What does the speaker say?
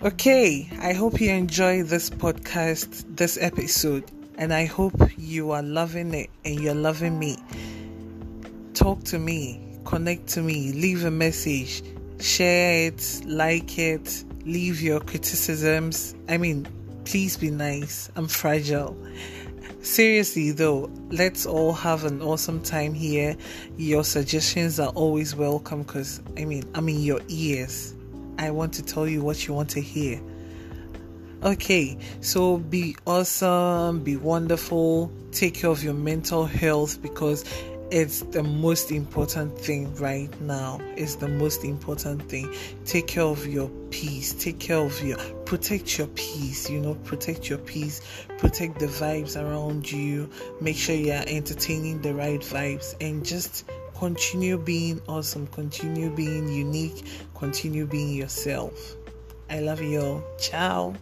Okay, I hope you enjoy this podcast, this episode, and I hope you are loving it and you're loving me. Talk to me, connect to me, leave a message, share it, like it, leave your criticisms. I mean, please be nice. I'm fragile. Seriously, though, let's all have an awesome time here. Your suggestions are always welcome because, I mean, I'm in your ears. I want to tell you what you want to hear. Okay, so be awesome, be wonderful, take care of your mental health because it's the most important thing right now. It's the most important thing. Take care of your peace. Take care of your protect your peace. You know, protect your peace. Protect the vibes around you. Make sure you are entertaining the right vibes and just continue being awesome, continue being unique, continue being yourself. I love you all. Ciao.